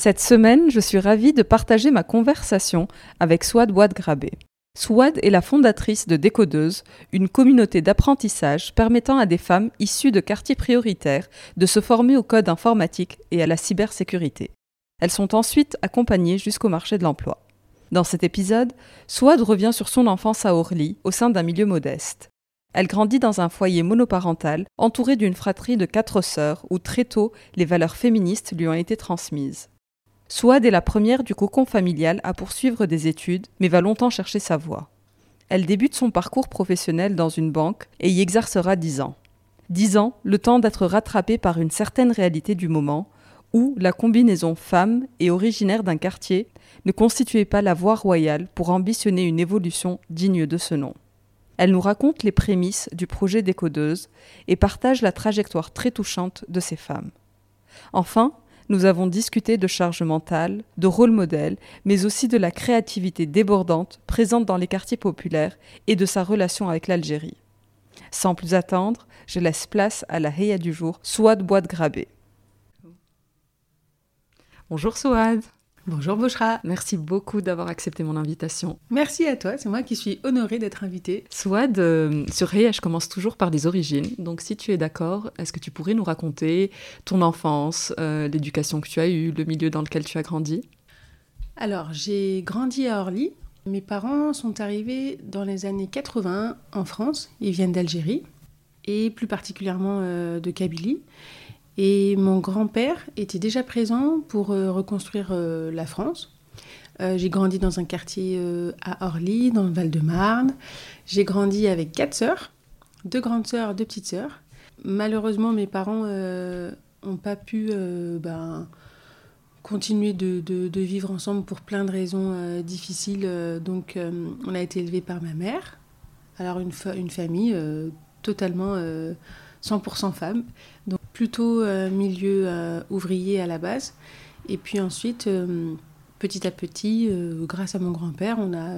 Cette semaine, je suis ravie de partager ma conversation avec Swad Grabé. Swad est la fondatrice de Décodeuse, une communauté d'apprentissage permettant à des femmes issues de quartiers prioritaires de se former au code informatique et à la cybersécurité. Elles sont ensuite accompagnées jusqu'au marché de l'emploi. Dans cet épisode, Swad revient sur son enfance à Orly, au sein d'un milieu modeste. Elle grandit dans un foyer monoparental, entourée d'une fratrie de quatre sœurs, où très tôt les valeurs féministes lui ont été transmises. Swad est la première du cocon familial à poursuivre des études, mais va longtemps chercher sa voie. Elle débute son parcours professionnel dans une banque et y exercera dix ans. Dix ans, le temps d'être rattrapée par une certaine réalité du moment, où la combinaison femme et originaire d'un quartier ne constituait pas la voie royale pour ambitionner une évolution digne de ce nom. Elle nous raconte les prémices du projet décodeuse et partage la trajectoire très touchante de ces femmes. Enfin, nous avons discuté de charge mentale, de rôle modèle, mais aussi de la créativité débordante présente dans les quartiers populaires et de sa relation avec l'Algérie. Sans plus attendre, je laisse place à la Heya du jour, Souad Boîte Grabé. Bonjour Souad. Bonjour Bouchra. Merci beaucoup d'avoir accepté mon invitation. Merci à toi, c'est moi qui suis honorée d'être invitée. Souad, euh, sur Réa, je commence toujours par les origines. Donc si tu es d'accord, est-ce que tu pourrais nous raconter ton enfance, euh, l'éducation que tu as eue, le milieu dans lequel tu as grandi? Alors, j'ai grandi à Orly. Mes parents sont arrivés dans les années 80 en France. Ils viennent d'Algérie et plus particulièrement euh, de Kabylie. Et mon grand-père était déjà présent pour euh, reconstruire euh, la France. Euh, j'ai grandi dans un quartier à Orly, dans le Val-de-Marne. J'ai grandi avec quatre sœurs, deux grandes sœurs, deux petites sœurs. Malheureusement, mes parents n'ont pas pu ben, continuer de, vivre ensemble pour plein de raisons difficiles. donc, on a été élevés par ma mère. Alors, une famille totalement 100% femmes. Donc plutôt euh, milieu euh, ouvrier à la base. Et puis ensuite, euh, petit à petit, grâce à mon grand-père, on a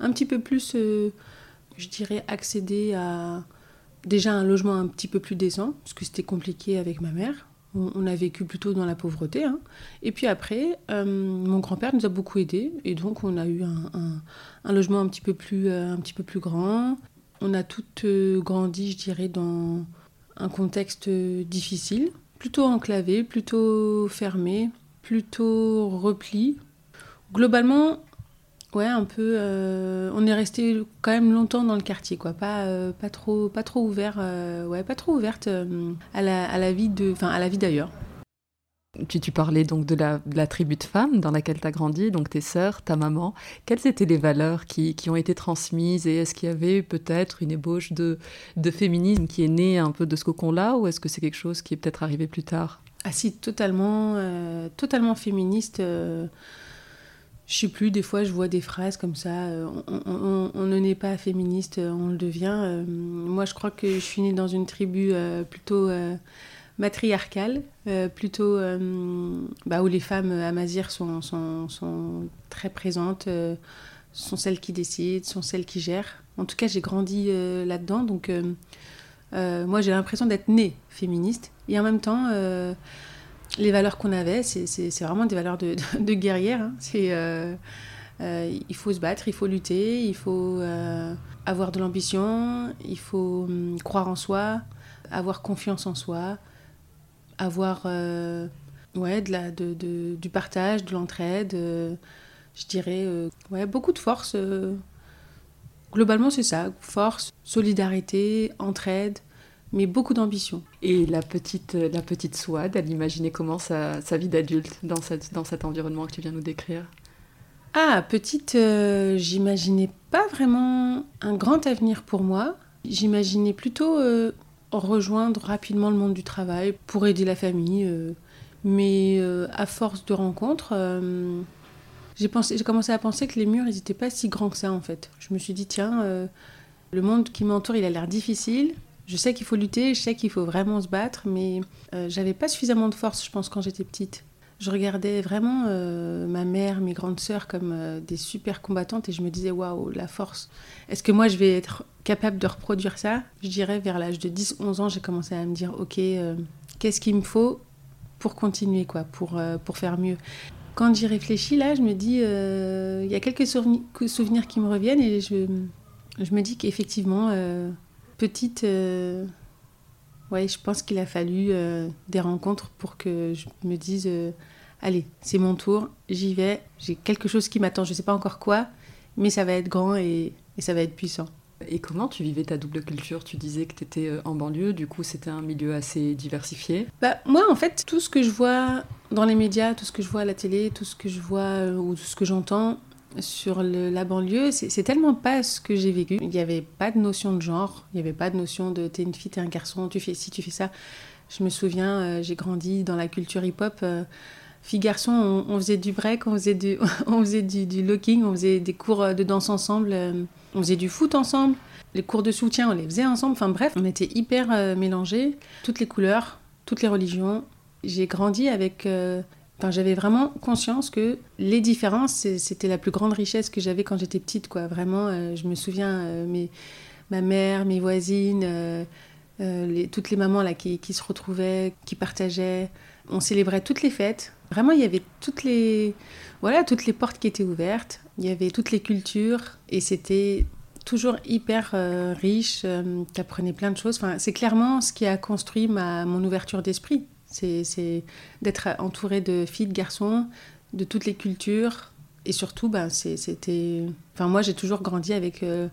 un petit peu plus, je dirais, accédé à déjà un logement un petit peu plus décent, parce que c'était compliqué avec ma mère. On, a vécu plutôt dans la pauvreté. Hein. Et puis après, mon grand-père nous a beaucoup aidés. Et donc, on a eu un, un, logement un petit, peu plus, un petit peu plus grand. On a toutes grandi, je dirais, dans un contexte difficile, plutôt enclavé, plutôt fermé, plutôt repli. Globalement, ouais, un peu. Euh, on est resté quand même longtemps dans le quartier, quoi. Pas, euh, pas trop, pas trop ouvert, euh, ouais, pas trop ouverte à la, à la vie de, à la vie d'ailleurs. Tu, parlais donc de la, tribu de femmes dans laquelle tu as grandi, donc tes sœurs, ta maman. Quelles étaient les valeurs qui, ont été transmises et est-ce qu'il y avait peut-être une ébauche de, féminisme qui est née un peu de ce cocon-là ou est-ce que c'est quelque chose qui est peut-être arrivé plus tard? Ah si, totalement, euh, totalement féministe. Euh, je sais plus, des fois je vois des phrases comme ça, euh, on, ne naît pas féministe, on le devient. moi je crois que je suis née dans une tribu plutôt matriarcale, euh, plutôt euh, bah, où les femmes amazirs sont, sont, sont très présentes, euh, sont celles qui décident, sont celles qui gèrent. En tout cas, j'ai grandi là-dedans, donc moi, j'ai l'impression d'être née féministe. Et en même temps, les valeurs qu'on avait, c'est vraiment des valeurs de, de, guerrière. Hein. Il faut se battre, il faut lutter, il faut avoir de l'ambition, il faut hum, croire en soi, avoir confiance en soi, avoir ouais, de la, de, de, du partage, de l'entraide, euh, je dirais, euh, ouais, beaucoup de force. Euh. globalement, c'est ça, force, solidarité, entraide, mais beaucoup d'ambition. Et la petite, la petite Swad, elle imaginait comment sa, sa vie d'adulte dans, cette, dans cet environnement que tu viens nous décrire? Ah, petite, j'imaginais pas vraiment un grand avenir pour moi. J'imaginais plutôt rejoindre rapidement le monde du travail pour aider la famille mais euh, à force de rencontres, euh, j'ai commencé à penser que les murs, ils n'étaient pas si grands que ça, en fait. Je me suis dit, tiens, euh, le monde qui m'entoure, il a l'air difficile. Je sais qu'il faut lutter, je sais qu'il faut vraiment se battre, mais j'avais pas suffisamment de force, je pense, quand j'étais petite. Je regardais vraiment ma mère, mes grandes sœurs comme des super combattantes et je me disais, waouh, la force. Est-ce que moi, je vais être capable de reproduire ça? Je dirais, vers l'âge de 10-11 ans, j'ai commencé à me dire, ok, qu'est-ce qu'il me faut pour continuer, quoi, pour, euh, pour faire mieux? Quand j'y réfléchis, là, je me dis, euh, il y a quelques souvenirs qui me reviennent et je, je me dis qu'effectivement, euh, petite, ouais, je pense qu'il a fallu des rencontres pour que je me dise, allez, c'est mon tour, j'y vais, j'ai quelque chose qui m'attend, je ne sais pas encore quoi, mais ça va être grand et, et ça va être puissant. Et comment tu vivais ta double culture? Tu disais que tu étais euh, en banlieue, du coup c'était un milieu assez diversifié. Bah, moi en fait, tout ce que je vois dans les médias, tout ce que je vois à la télé, tout ce que je vois euh, ou tout ce que j'entends sur la banlieue, c'est tellement pas ce que j'ai vécu. Il n'y avait pas de notion de genre, il n'y avait pas de notion de t'es une fille, t'es un garçon, tu fais ci, tu fais ça. Je me souviens, euh, j'ai grandi dans la culture hip-hop. Fille-garçon, on, faisait du break, on faisait, du, on faisait du, locking, on faisait des cours de danse ensemble. On faisait du foot ensemble, les cours de soutien, on les faisait ensemble. Enfin bref, on était hyper euh, mélangés, toutes les couleurs, toutes les religions. J'ai grandi avec. Euh, j'avais vraiment conscience que les différences, c'était la plus grande richesse que j'avais quand j'étais petite, quoi. Vraiment, euh, je me souviens, mes, ma mère, mes voisines, toutes les mamans là qui, se retrouvaient, qui partageaient. On célébrait toutes les fêtes. Vraiment, il y avait toutes les, voilà, toutes les portes qui étaient ouvertes. Il y avait toutes les cultures et c'était toujours hyper euh, riche. Euh, tu apprenais plein de choses. Enfin, c'est clairement ce qui a construit ma, mon ouverture d'esprit. C'est d'être entouré de filles, de garçons, de toutes les cultures. Et surtout, ben, c'était. Enfin, moi, j'ai toujours grandi avec euh,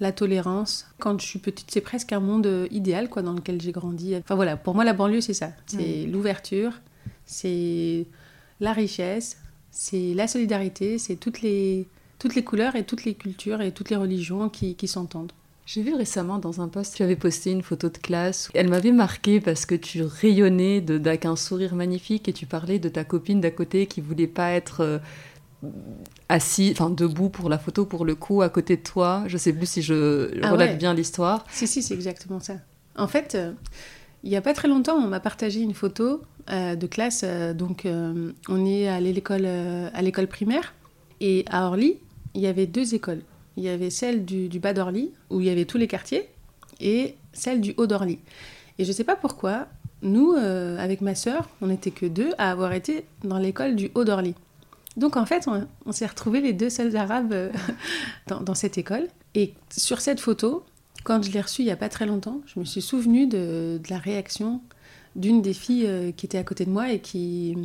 la tolérance. Quand je suis petite, c'est presque un monde idéal quoi, dans lequel j'ai grandi. Enfin, voilà, pour moi, la banlieue, c'est ça. C'est l'ouverture, c'est la richesse, c'est la solidarité, c'est toutes les, toutes les couleurs et toutes les cultures et toutes les religions qui, qui s'entendent. J'ai vu récemment dans un post, tu avais posté une photo de classe. Elle m'avait marqué parce que tu rayonnais avec un sourire magnifique et tu parlais de ta copine d'à côté qui voulait pas être euh, assis, enfin debout pour la photo pour le coup à côté de toi. Je sais plus si je ah relate bien l'histoire. Si si, c'est exactement ça. En fait, euh, il y a pas très longtemps, on m'a partagé une photo euh, de classe. Euh, donc, euh, on est à l'école, à l'école primaire. Et à Orly, il y avait deux écoles. Il y avait celle du, bas d'Orly, où il y avait tous les quartiers, et celle du haut d'Orly. Et je ne sais pas pourquoi, nous, avec ma sœur, on n'était que deux à avoir été dans l'école du haut d'Orly. Donc en fait, on, s'est retrouvés les deux seuls arabes dans, cette école. Et sur cette photo, quand je l'ai reçue il n'y a pas très longtemps, je me suis souvenue de, la réaction d'une des filles euh, qui était à côté de moi et qui,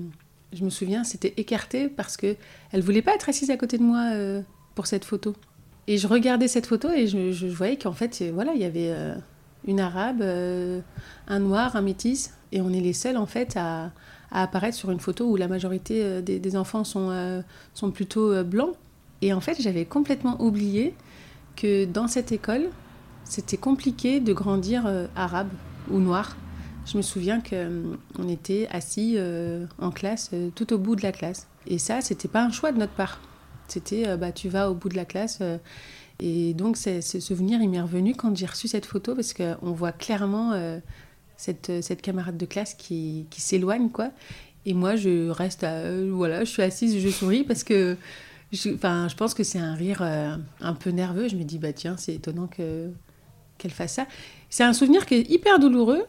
je me souviens, s'était écartée parce que elle voulait pas être assise à côté de moi euh, pour cette photo. Et je regardais cette photo et je, voyais qu'en fait, voilà, il y avait euh, une arabe, un noir, un métis, et on est les seuls en fait à, apparaître sur une photo où la majorité des, enfants sont, sont plutôt blancs. Et en fait, j'avais complètement oublié que dans cette école, c'était compliqué de grandir arabe ou noir je me souviens qu'on euh, était assis euh, en classe, euh, tout au bout de la classe. Et ça, c'était pas un choix de notre part. C'était, bah, tu vas au bout de la classe. et donc, ce souvenir, il m'est revenu quand j'ai reçu cette photo, parce qu'on voit clairement cette, cette, camarade de classe qui, qui s'éloigne, quoi. Et moi, je reste, voilà, je suis assise, je souris, parce que Enfin, je pense que c'est un rire un peu nerveux. Je me dis, bah tiens, c'est étonnant que qu'elle fasse ça. C'est un souvenir qui est hyper douloureux,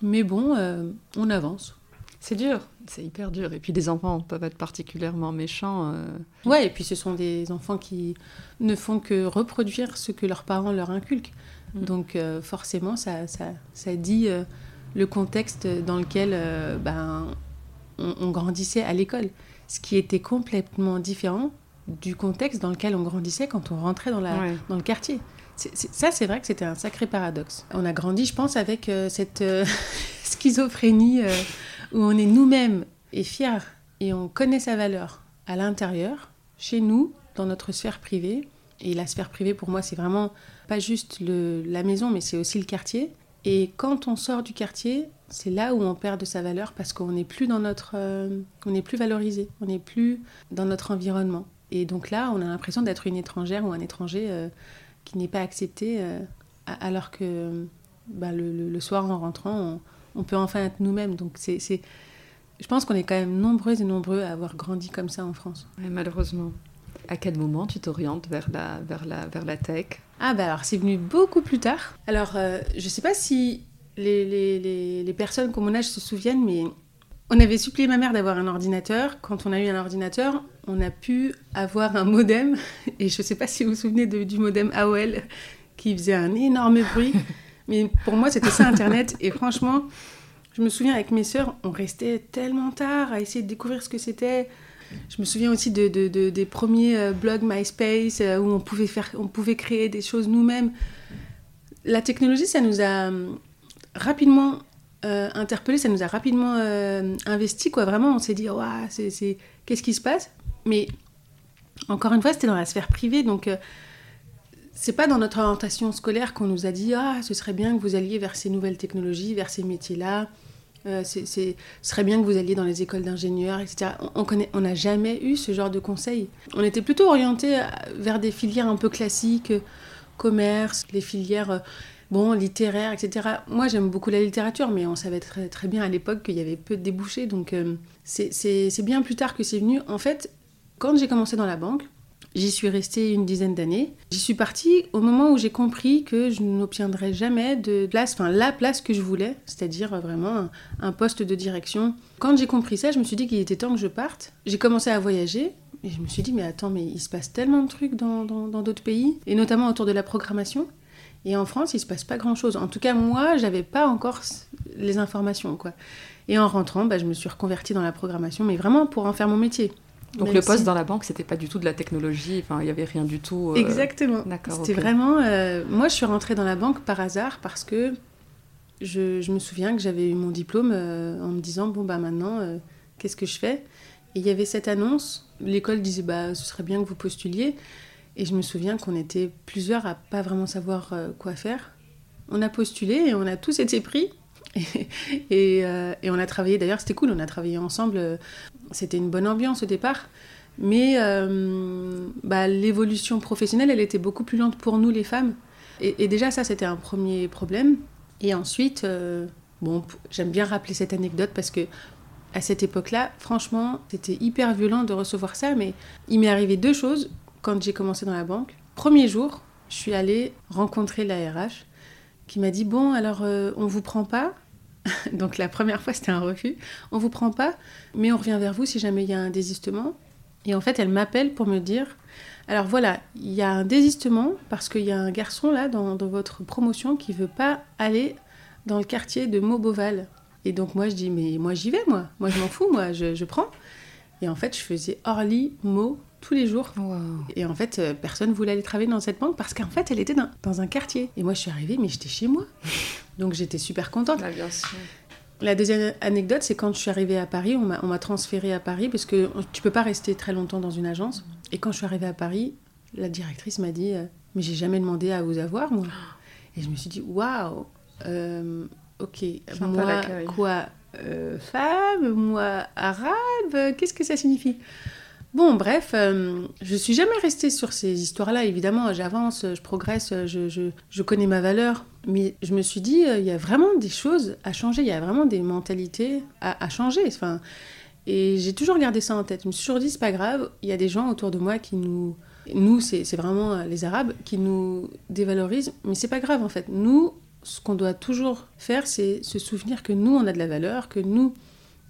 mais bon, euh, on avance. C'est dur, c'est hyper dur. Et puis des enfants peuvent être particulièrement méchants. Euh. Ouais, et puis ce sont des enfants qui ne font que reproduire ce que leurs parents leur inculquent. Mm. Donc euh, forcément, ça, ça, ça dit le contexte dans lequel ben, on, grandissait à l'école. Ce qui était complètement différent du contexte dans lequel on grandissait quand on rentrait dans, la, dans le quartier. ça, c'est vrai que c'était un sacré paradoxe. On a grandi, je pense, avec cette schizophrénie où on est nous-mêmes et fiers et on connaît sa valeur à l'intérieur, chez nous, dans notre sphère privée. Et la sphère privée, pour moi, c'est vraiment pas juste le, la maison, mais c'est aussi le quartier. Et quand on sort du quartier, c'est là où on perd de sa valeur parce qu'on n'est plus dans notre, euh, on n'est plus valorisé, on n'est plus dans notre environnement. Et donc là, on a l'impression d'être une étrangère ou un étranger euh, qui n'est pas accepté, euh, alors que bah, le, soir en rentrant, on, peut enfin être nous-mêmes. Donc c'est, je pense qu'on est quand même nombreux et nombreux à avoir grandi comme ça en France. malheureusement. À quel moment tu t'orientes vers la, vers, la, vers la tech? Ah bah alors c'est venu beaucoup plus tard. Alors euh, je sais pas si les, les, les, personnes comme mon âge se souviennent, mais on avait supplié ma mère d'avoir un ordinateur. Quand on a eu un ordinateur, on a pu avoir un modem. Et je sais pas si vous vous souvenez du modem AOL qui faisait un énorme bruit. Mais pour moi, c'était ça Internet. Et franchement, je me souviens avec mes sœurs, on restait tellement tard à essayer de découvrir ce que c'était. Je me souviens aussi de, des premiers euh, blogs MySpace euh, où on pouvait, faire, on pouvait créer des choses nous-mêmes. La technologie, ça nous a euh, rapidement euh, interpellé, ça nous a rapidement investi. Quoi. Vraiment, on s'est dit, c'est, qu'est-ce qui se passe? Mais encore une fois, c'était dans la sphère privée. Donc, c'est pas dans notre orientation scolaire qu'on nous a dit ah ce serait bien que vous alliez vers ces nouvelles technologies, vers ces métiers-là. Euh, ce serait bien que vous alliez dans les écoles d'ingénieurs, etc. On n'a on jamais eu ce genre de conseils. On était plutôt orienté euh, vers des filières un peu classiques, commerce, les filières euh, bon, littéraires, etc. Moi, j'aime beaucoup la littérature, mais on savait très bien à l'époque qu'il y avait peu de débouchés. Donc, c'est bien plus tard que c'est venu. En fait, quand j'ai commencé dans la banque, J'y suis restée une dizaine d'années. J'y suis partie au moment où j'ai compris que je n'obtiendrais jamais de place, enfin la place que je voulais, c'est-à-dire vraiment un, poste de direction. Quand j'ai compris ça, je me suis dit qu'il était temps que je parte. J'ai commencé à voyager et je me suis dit mais attends, mais il se passe tellement de trucs dans d'autres pays, et notamment autour de la programmation. Et en France, il se passe pas grand-chose. En tout cas, moi, j'avais pas encore les informations, quoi. Et en rentrant, bah, je me suis reconvertie dans la programmation, mais vraiment pour en faire mon métier. Donc le poste dans la banque, c'était pas du tout de la technologie, enfin il y avait rien du tout. Euh, Exactement. D'accord. C'était vraiment. Euh, moi, je suis rentrée dans la banque par hasard parce que je, me souviens que j'avais eu mon diplôme euh, en me disant bon bah maintenant qu'est-ce que je fais? Et il y avait cette annonce. L'école disait bah ce serait bien que vous postuliez. Et je me souviens qu'on était plusieurs à pas vraiment savoir quoi faire. On a postulé et on a tous été pris. et, et, on a travaillé, d'ailleurs c'était cool, on a travaillé ensemble c'était une bonne ambiance au départ. Mais euh, bah, l'évolution professionnelle, elle était beaucoup plus lente pour nous, les femmes. Et, déjà, ça, c'était un premier problème. Et ensuite, euh, bon, j'aime bien rappeler cette anecdote parce que à cette époque-là, franchement, c'était hyper violent de recevoir ça. Mais il m'est arrivé deux choses quand j'ai commencé dans la banque. Premier jour, je suis allée rencontrer la RH qui m'a dit Bon, alors, euh, on vous prend pas? Donc la première fois, c'était un refus. On vous prend pas, mais on revient vers vous si jamais il y a un désistement. Et en fait, elle m'appelle pour me dire alors voilà, il y a un désistement parce qu'il y a un garçon là dans, votre promotion qui veut pas aller dans le quartier de Mauboval. Et donc moi je dis mais moi j'y vais moi, moi je m'en fous moi, je, prends. Et en fait je faisais Orly, Meaux tous les jours. Et en fait euh, personne voulait aller travailler dans cette banque parce qu'en fait elle était dans, dans un quartier. Et moi je suis arrivée mais j'étais chez moi. Donc j'étais super contente. Bah, bien sûr. La deuxième anecdote, c'est quand je suis arrivée à Paris, on m'a transférée à Paris parce que tu peux pas rester très longtemps dans une agence. Et quand je suis arrivée à Paris, la directrice m'a dit euh, Mais j'ai jamais demandé à vous avoir, moi. Et je me suis dit Waouh euh, Ok, moi, quoi euh, Femme Moi, arabe Qu'est-ce que ça signifie? Bon, bref, euh, je suis jamais restée sur ces histoires-là. Évidemment, j'avance, je progresse, je, connais ma valeur. Mais je me suis dit, euh, il y a vraiment des choses à changer, il y a vraiment des mentalités à, changer. Enfin, et j'ai toujours gardé ça en tête. Je me suis toujours dit, c'est pas grave, il y a des gens autour de moi qui nous Nous, c'est vraiment les Arabes qui nous dévalorisent, mais c'est pas grave en fait. Nous, ce qu'on doit toujours faire, c'est se souvenir que nous, on a de la valeur, que nous,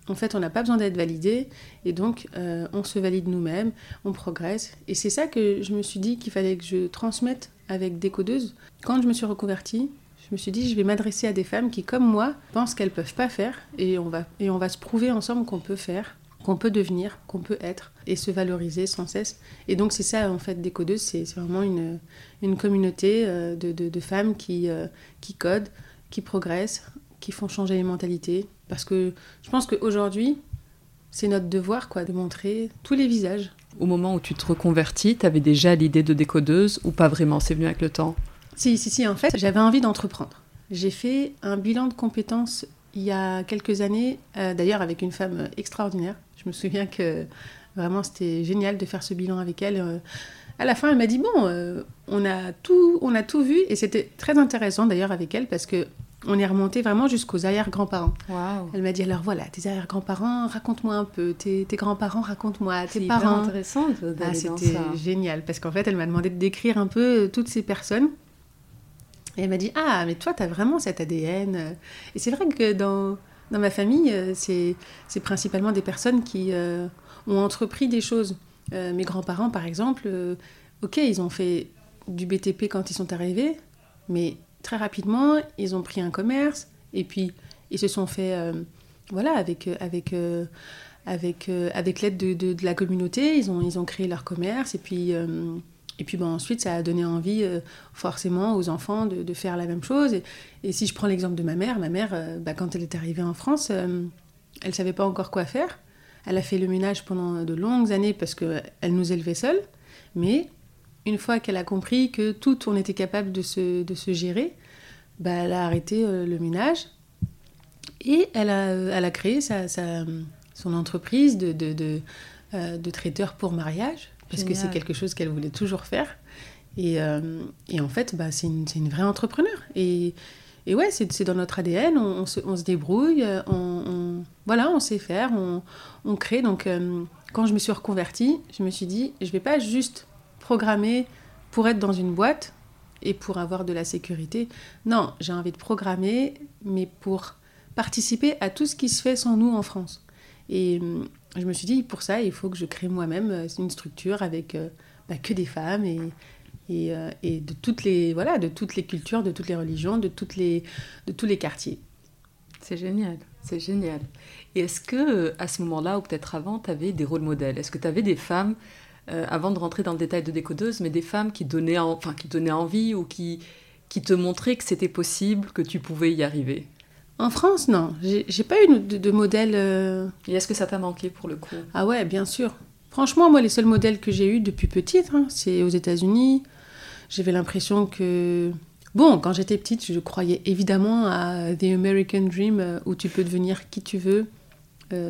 en fait, on n'a pas besoin d'être validé, et donc euh, on se valide nous-mêmes, on progresse. Et c'est ça que je me suis dit qu'il fallait que je transmette avec Décodeuse. Quand je me suis reconvertie, je me suis dit, je vais m'adresser à des femmes qui, comme moi, pensent qu'elles peuvent pas faire, et on va, et on va se prouver ensemble qu'on peut faire, qu'on peut devenir, qu'on peut être, et se valoriser sans cesse. Et donc c'est ça, en fait, Décodeuse, c'est vraiment une, une communauté euh, de, de, femmes qui, euh, qui codent, qui progressent, qui font changer les mentalités. Parce que je pense qu'aujourd'hui, c'est notre devoir quoi, de montrer tous les visages. Au moment où tu te reconvertis, tu avais déjà l'idée de décodeuse ou pas vraiment? C'est venu avec le temps? Si, si, si. En fait, j'avais envie d'entreprendre. J'ai fait un bilan de compétences il y a quelques années, euh, d'ailleurs avec une femme extraordinaire. Je me souviens que vraiment c'était génial de faire ce bilan avec elle. Euh, à la fin, elle m'a dit bon, euh, on a tout, on a tout vu et c'était très intéressant d'ailleurs avec elle parce que on est remonté vraiment jusqu'aux arrière-grands-parents. Elle m'a dit alors voilà, tes arrière-grands-parents, raconte-moi un peu. Tes, grands-parents, raconte-moi. Tes parents. C'est intéressant ah, C'était génial parce qu'en fait, elle m'a demandé de décrire un peu euh, toutes ces personnes. Et elle m'a dit ah mais toi, tu as vraiment cet ADN. Et c'est vrai que dans, dans ma famille, euh, c'est principalement des personnes qui euh, ont entrepris des choses. mes grands-parents, par exemple, ok, ils ont fait du BTP quand ils sont arrivés, mais très rapidement, ils ont pris un commerce et puis ils se sont fait, euh, voilà, avec, euh, avec, euh, avec, avec l'aide de, de, la communauté, ils ont, ils ont créé leur commerce et puis, et puis ensuite ça a donné envie forcément aux enfants de, de, faire la même chose. Et, si je prends l'exemple de ma mère, ma mère, bah, quand elle est arrivée en France, elle ne savait pas encore quoi faire. Elle a fait le ménage pendant de longues années parce qu'elle nous élevait seuls, mais une fois qu'elle a compris que tout, on était capable de se, de se gérer, bah, elle a arrêté euh, le ménage et elle a, elle a créé sa, sa, son entreprise de, de, de, euh, de, traiteur pour mariage, parce que c'est quelque chose qu'elle voulait toujours faire. Et, euh, et en fait, bah, c'est une, une, vraie entrepreneur. Et, et ouais, c'est dans notre ADN, on, se, on se, débrouille, on, voilà, on sait faire, on, on crée. Donc, quand je me suis reconvertie, je me suis dit, je vais pas juste programmer pour être dans une boîte et pour avoir de la sécurité. Non, j'ai envie de programmer, mais pour participer à tout ce qui se fait sans nous en France. Et hum, je me suis dit, pour ça, il faut que je crée moi-même euh, une structure avec euh, bah, que des femmes et, et, euh, et, de, toutes les, voilà, de toutes les cultures, de toutes les religions, de, toutes les, de tous les quartiers. C'est génial, c'est génial. Et est-ce que à ce moment-là, ou peut-être avant, tu avais des rôles modèles? Est-ce que tu avais des femmes euh, avant de rentrer dans le détail de décodeuse, mais des femmes qui donnaient, enfin, qui donnaient envie ou qui, qui te montraient que c'était possible, que tu pouvais y arriver En France, non. J'ai pas eu de, modèle. Euh, Et est-ce que ça t'a manqué pour le coup? Ah ouais, bien sûr. Franchement, moi, les seuls modèles que j'ai eus depuis petite, hein, c'est aux États-Unis. J'avais l'impression que. Bon, quand j'étais petite, je croyais évidemment à The American Dream, euh, où tu peux devenir qui tu veux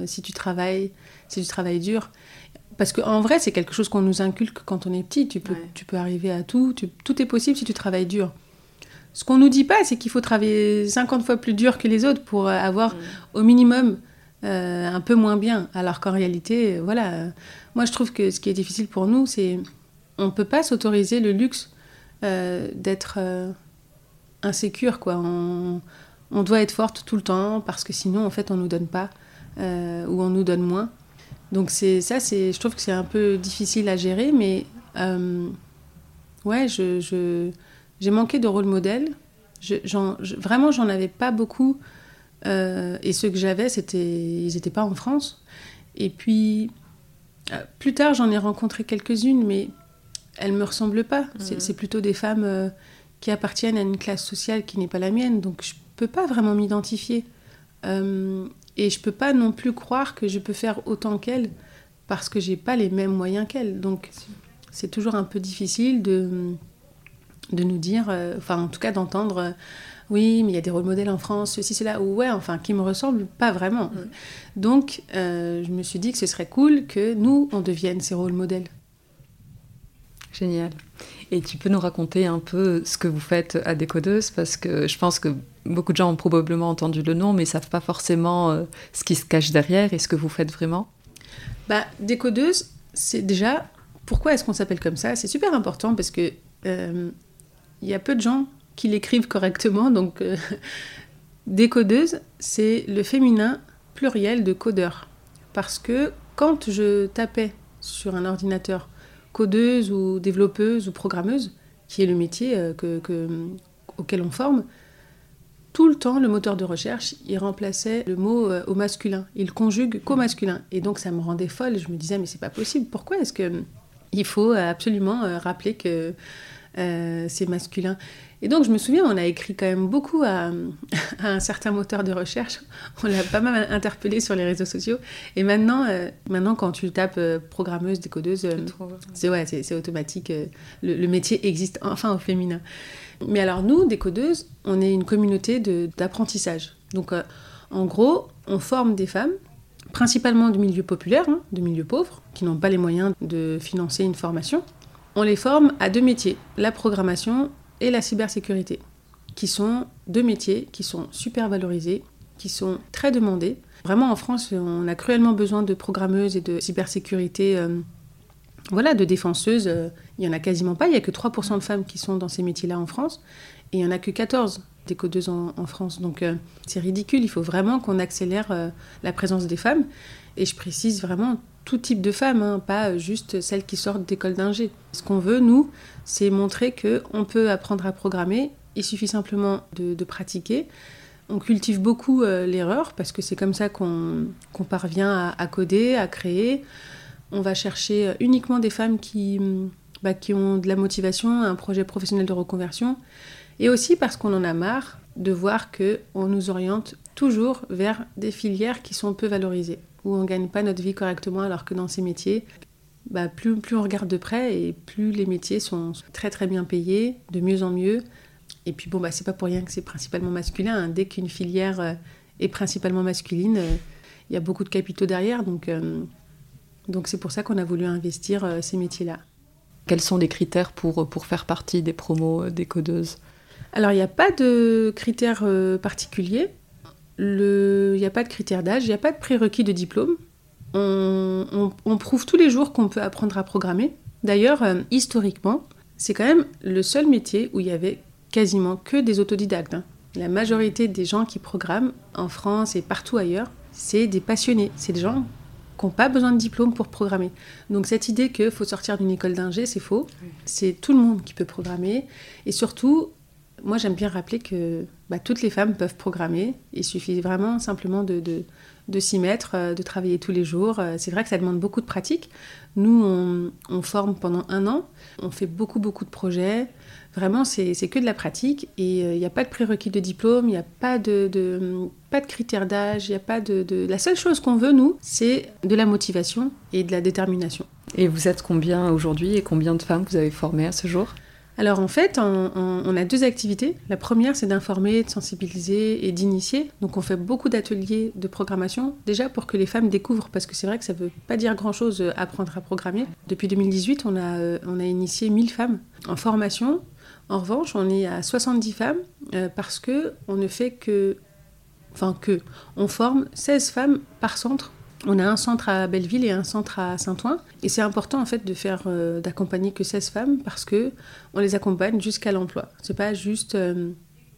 si tu travailles, si tu travailles dur. Parce qu'en vrai, c'est quelque chose qu'on nous inculque quand on est petit. Tu peux, tu peux arriver à tout. tout est possible si tu travailles dur. Ce qu'on nous dit pas, c'est qu'il faut travailler 50 fois plus dur que les autres pour euh, avoir mm. au minimum euh, un peu moins bien. Alors qu'en réalité, euh, voilà. moi, je trouve que ce qui est difficile pour nous, c'est on peut pas s'autoriser le luxe d'être insécure, quoi. On, on, doit être forte tout le temps parce que sinon, en fait, on nous donne pas ou on nous donne moins. Donc c'est ça, c'est, je trouve que c'est un peu difficile à gérer, mais euh, ouais, je, j'ai manqué de rôle modèle. Je, vraiment, j'en avais pas beaucoup. Euh, et ceux que j'avais, c'était, ils n'étaient pas en France. Et puis, euh, plus tard, j'en ai rencontré quelques-unes, mais elles me ressemblent pas. C'est, mhm. plutôt des femmes qui appartiennent à une classe sociale qui n'est pas la mienne. Donc, je peux pas vraiment m'identifier. Et je peux pas non plus croire que je peux faire autant qu'elle parce que j'ai pas les mêmes moyens qu'elle. Donc c'est toujours un peu difficile de, de nous dire, euh, enfin en tout cas d'entendre, euh, oui, mais il y a des rôles modèles en France, ceci, cela, ou ouais, enfin qui me ressemblent pas vraiment. Donc euh, je me suis dit que ce serait cool que nous, on devienne ces rôles modèles. Génial. Et tu peux nous raconter un peu ce que vous faites à Décodeuse Parce que je pense que beaucoup de gens ont probablement entendu le nom, mais ne savent pas forcément euh, ce qui se cache derrière et ce que vous faites vraiment. Bah, Décodeuse, c'est déjà pourquoi est-ce qu'on s'appelle comme ça? C'est super important parce que il y a peu de gens qui l'écrivent correctement. Donc, décodeuse, c'est le féminin pluriel de codeur. Parce que quand je tapais sur un ordinateur codeuse ou développeuse ou programmeuse, qui est le métier euh, que, auquel on forme, tout le temps, le moteur de recherche, il remplaçait le mot euh, au masculin. Il conjugue qu'au masculin. Et donc, ça me rendait folle. Je me disais, mais c'est pas possible. Pourquoi est-ce que il faut absolument euh, rappeler que c'est masculin? Et donc, je me souviens, on a écrit quand même beaucoup à, un certain moteur de recherche. On l'a pas mal interpellé sur les réseaux sociaux. Et maintenant, euh, maintenant quand tu tapes euh, programmeuse, décodeuse, euh, c'est ouais, c'est automatique. Le, métier existe enfin au féminin. Mais alors, nous, décodeuses, on est une communauté d'apprentissage. Donc, en gros, on forme des femmes principalement du milieu populaire, hein, de milieu pauvre, qui n'ont pas les moyens de financer une formation. On les forme à deux métiers, la programmation et la cybersécurité, qui sont deux métiers qui sont super valorisés, qui sont très demandés. Vraiment, en France, on a cruellement besoin de programmeuses et de cybersécurité, euh, voilà, de défenseuses. Il n'y en a quasiment pas. Il n'y a que 3% de femmes qui sont dans ces métiers-là en France. Et il n'y en a que 14 décodeuses en, en France. Donc, euh, c'est ridicule. Il faut vraiment qu'on accélère euh, la présence des femmes. Et je précise vraiment tout type de femmes, hein, pas juste celles qui sortent d'école d'ingé. Ce qu'on veut, nous, c'est montrer qu'on peut apprendre à programmer, il suffit simplement de, pratiquer. On cultive beaucoup euh, l'erreur parce que c'est comme ça qu'on parvient à, coder, à créer. On va chercher uniquement des femmes qui, bah, qui ont de la motivation, un projet professionnel de reconversion. Et aussi parce qu'on en a marre de voir qu'on nous oriente toujours vers des filières qui sont peu valorisées où on gagne pas notre vie correctement, alors que dans ces métiers, bah, plus, plus on regarde de près et plus les métiers sont très très bien payés, de mieux en mieux. Et puis bon, bah, c'est pas pour rien que c'est principalement masculin. Hein. Dès qu'une filière euh, est principalement masculine, euh, il y a beaucoup de capitaux derrière. Donc euh, donc c'est pour ça qu'on a voulu investir ces métiers-là. Quels sont les critères pour, pour faire partie des promos des codeuses? Alors il n'y a pas de critères particuliers. Il n'y a pas de critère d'âge, il n'y a pas de prérequis de diplôme. On, prouve tous les jours qu'on peut apprendre à programmer. D'ailleurs, euh, historiquement, c'est quand même le seul métier où il y avait quasiment que des autodidactes. Hein. La majorité des gens qui programment en France et partout ailleurs, c'est des passionnés. C'est des gens qui n'ont pas besoin de diplôme pour programmer. Donc cette idée qu'il faut sortir d'une école d'ingé, c'est faux. C'est tout le monde qui peut programmer. Et surtout, moi j'aime bien rappeler que bah, toutes les femmes peuvent programmer. Il suffit vraiment simplement de, s'y mettre, euh, de travailler tous les jours. Euh, c'est vrai que ça demande beaucoup de pratique. Nous, on, forme pendant un an, on fait beaucoup, beaucoup de projets. Vraiment, c'est que de la pratique et euh, il n'y a pas de prérequis de diplôme, il n'y a pas de, de, critères d'âge, il a pas de... La seule chose qu'on veut, nous, c'est de la motivation et de la détermination. Et vous êtes combien aujourd'hui et combien de femmes vous avez formées à ce jour? Alors en fait, on, a deux activités. La première, c'est d'informer, de sensibiliser et d'initier. Donc on fait beaucoup d'ateliers de programmation, déjà pour que les femmes découvrent, parce que c'est vrai que ça ne veut pas dire grand-chose euh, apprendre à programmer. Depuis 2018, on a, euh, on initié 1000 femmes en formation. En revanche, on est à 70 femmes euh, parce que on ne fait que... Enfin que... On forme 16 femmes par centre on a un centre à Belleville et un centre à Saint-Ouen. Et c'est important en fait de faire euh, d'accompagner que 16 femmes parce que on les accompagne jusqu'à l'emploi. C'est pas juste euh,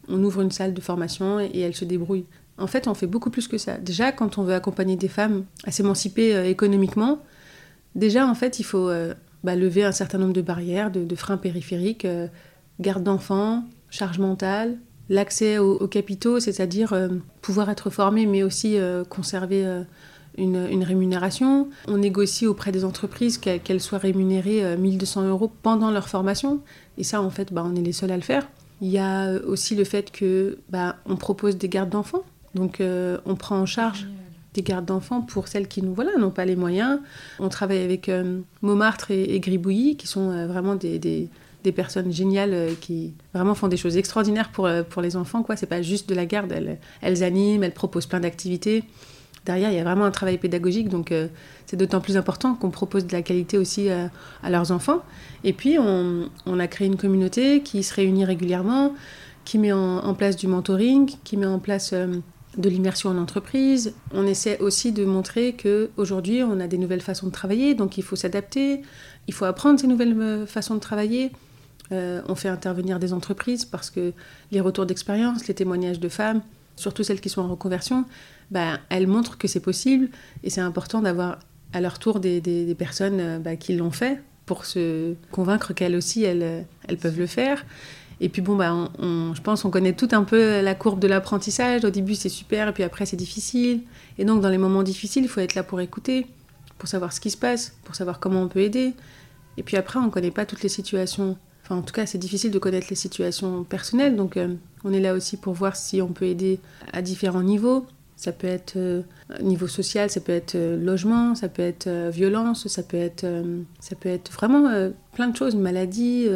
on ouvre une salle de formation et, elles se débrouillent. En fait, on fait beaucoup plus que ça. Déjà, quand on veut accompagner des femmes à s'émanciper euh, économiquement, déjà en fait, il faut bah, lever un certain nombre de barrières, de, freins périphériques, garde d'enfants, charge mentale, l'accès aux, capitaux, c'est-à-dire pouvoir être formé mais aussi conserver une, rémunération. On négocie auprès des entreprises qu'elles soient rémunérées 1200 euh, euros pendant leur formation. Et ça, en fait, bah, on est les seuls à le faire. Il y a euh, aussi le fait que bah, on propose des gardes d'enfants. Donc, euh, on prend en charge des gardes d'enfants pour celles qui voilà, n'ont pas les moyens. On travaille avec Montmartre et, Gribouillis, qui sont vraiment des, personnes géniales qui vraiment font des choses extraordinaires pour, pour les enfants. Ce n'est pas juste de la garde, elles, elles animent, elles proposent plein d'activités derrière, il y a vraiment un travail pédagogique. Donc, euh, c'est d'autant plus important qu'on propose de la qualité aussi euh, à leurs enfants. Et puis, on, a créé une communauté qui se réunit régulièrement, qui met en, place du mentoring, qui met en place euh, de l'immersion en entreprise. On essaie aussi de montrer qu'aujourd'hui, on a des nouvelles façons de travailler, donc il faut s'adapter. il faut apprendre ces nouvelles façons de travailler. on fait intervenir des entreprises parce que les retours d'expérience, les témoignages de femmes, surtout celles qui sont en reconversion, bah, elles montrent que c'est possible et c'est important d'avoir à leur tour des, personnes bah, qui l'ont fait pour se convaincre qu'elles aussi, elles, elles peuvent le faire. Et puis bon, bah, je pense qu'on connaît tout un peu la courbe de l'apprentissage. Au début, c'est super, et puis après, c'est difficile. Et donc, dans les moments difficiles, il faut être là pour écouter, pour savoir ce qui se passe, pour savoir comment on peut aider. Et puis après, on ne connaît pas toutes les situations. Enfin, en tout cas, c'est difficile de connaître les situations personnelles. Donc, euh, on est là aussi pour voir si on peut aider à différents niveaux. Ça peut être euh, niveau social, ça peut être euh, logement, ça peut être euh, violence, ça peut être, ça peut être vraiment plein de choses, maladie.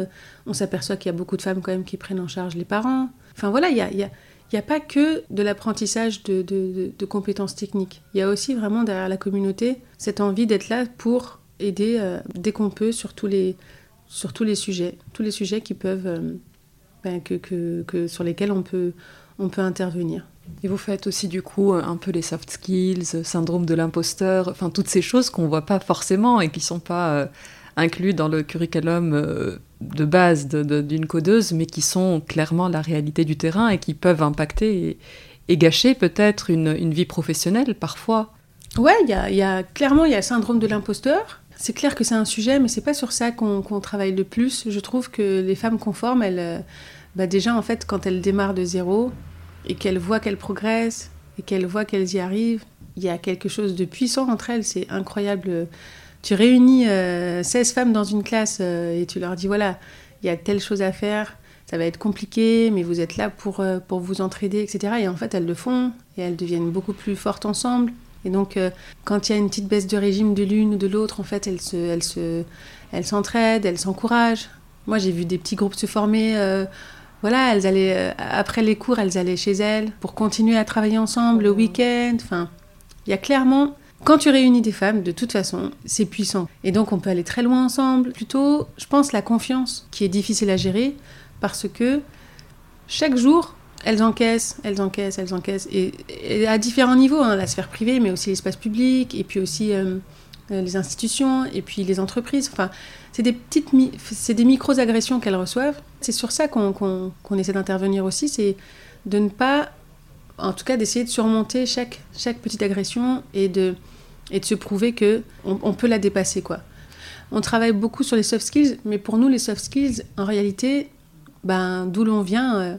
on s'aperçoit qu'il y a beaucoup de femmes quand même qui prennent en charge les parents. Enfin voilà, il y a, y, a, y a, pas que de l'apprentissage de, compétences techniques. Il y a aussi vraiment derrière la communauté cette envie d'être là pour aider dès qu'on peut sur tous, les, sur tous les sujets, tous les sujets qui peuvent, ben, que, que, que, sur lesquels on peut, on peut intervenir. Et vous faites aussi du coup un peu les soft skills, syndrome de l'imposteur, enfin toutes ces choses qu'on ne voit pas forcément et qui ne sont pas euh, inclus dans le curriculum euh, de base d'une codeuse, mais qui sont clairement la réalité du terrain et qui peuvent impacter et, gâcher peut-être une, vie professionnelle parfois. Ouais, il y a, clairement il y a le syndrome de l'imposteur. C'est clair que c'est un sujet, mais c'est pas sur ça qu'on travaille le plus. Je trouve que les femmes conformes, elles, euh, bah déjà en fait, quand elles démarrent de zéro, et qu'elles voient qu'elles progressent et qu'elles voient qu'elles y arrivent, il y a quelque chose de puissant entre elles, c'est incroyable. Tu réunis 16 euh, femmes dans une classe euh, et tu leur dis voilà, il y a telle chose à faire, ça va être compliqué, mais vous êtes là pour, euh, pour vous entraider, etc. Et en fait, elles le font et elles deviennent beaucoup plus fortes ensemble. Et donc, quand il y a une petite baisse de régime de l'une ou de l'autre, en fait, elles se, elles se, elles s'entraident, elles s'encouragent. Moi, j'ai vu des petits groupes se former voilà, elles allaient euh, après les cours, elles allaient chez elles pour continuer à travailler ensemble le week-end. Enfin, il y a clairement quand tu réunis des femmes, de toute façon, c'est puissant. Et donc on peut aller très loin ensemble. Plutôt, je pense la confiance qui est difficile à gérer parce que chaque jour, elles encaissent, elles encaissent, elles encaissent. Et, à différents niveaux, hein, la sphère privée, mais aussi l'espace public, et puis aussi euh, les institutions, et puis les entreprises. Enfin, c'est des petites, c'est des micro-agressions qu'elles reçoivent. C'est sur ça qu'on essaie d'intervenir aussi, c'est de ne pas, en tout cas, d'essayer de surmonter chaque, chaque petite agression et de, et de se prouver que on, peut la dépasser, quoi. On travaille beaucoup sur les soft skills, mais pour nous, les soft skills, en réalité, ben, d'où l'on vient, euh,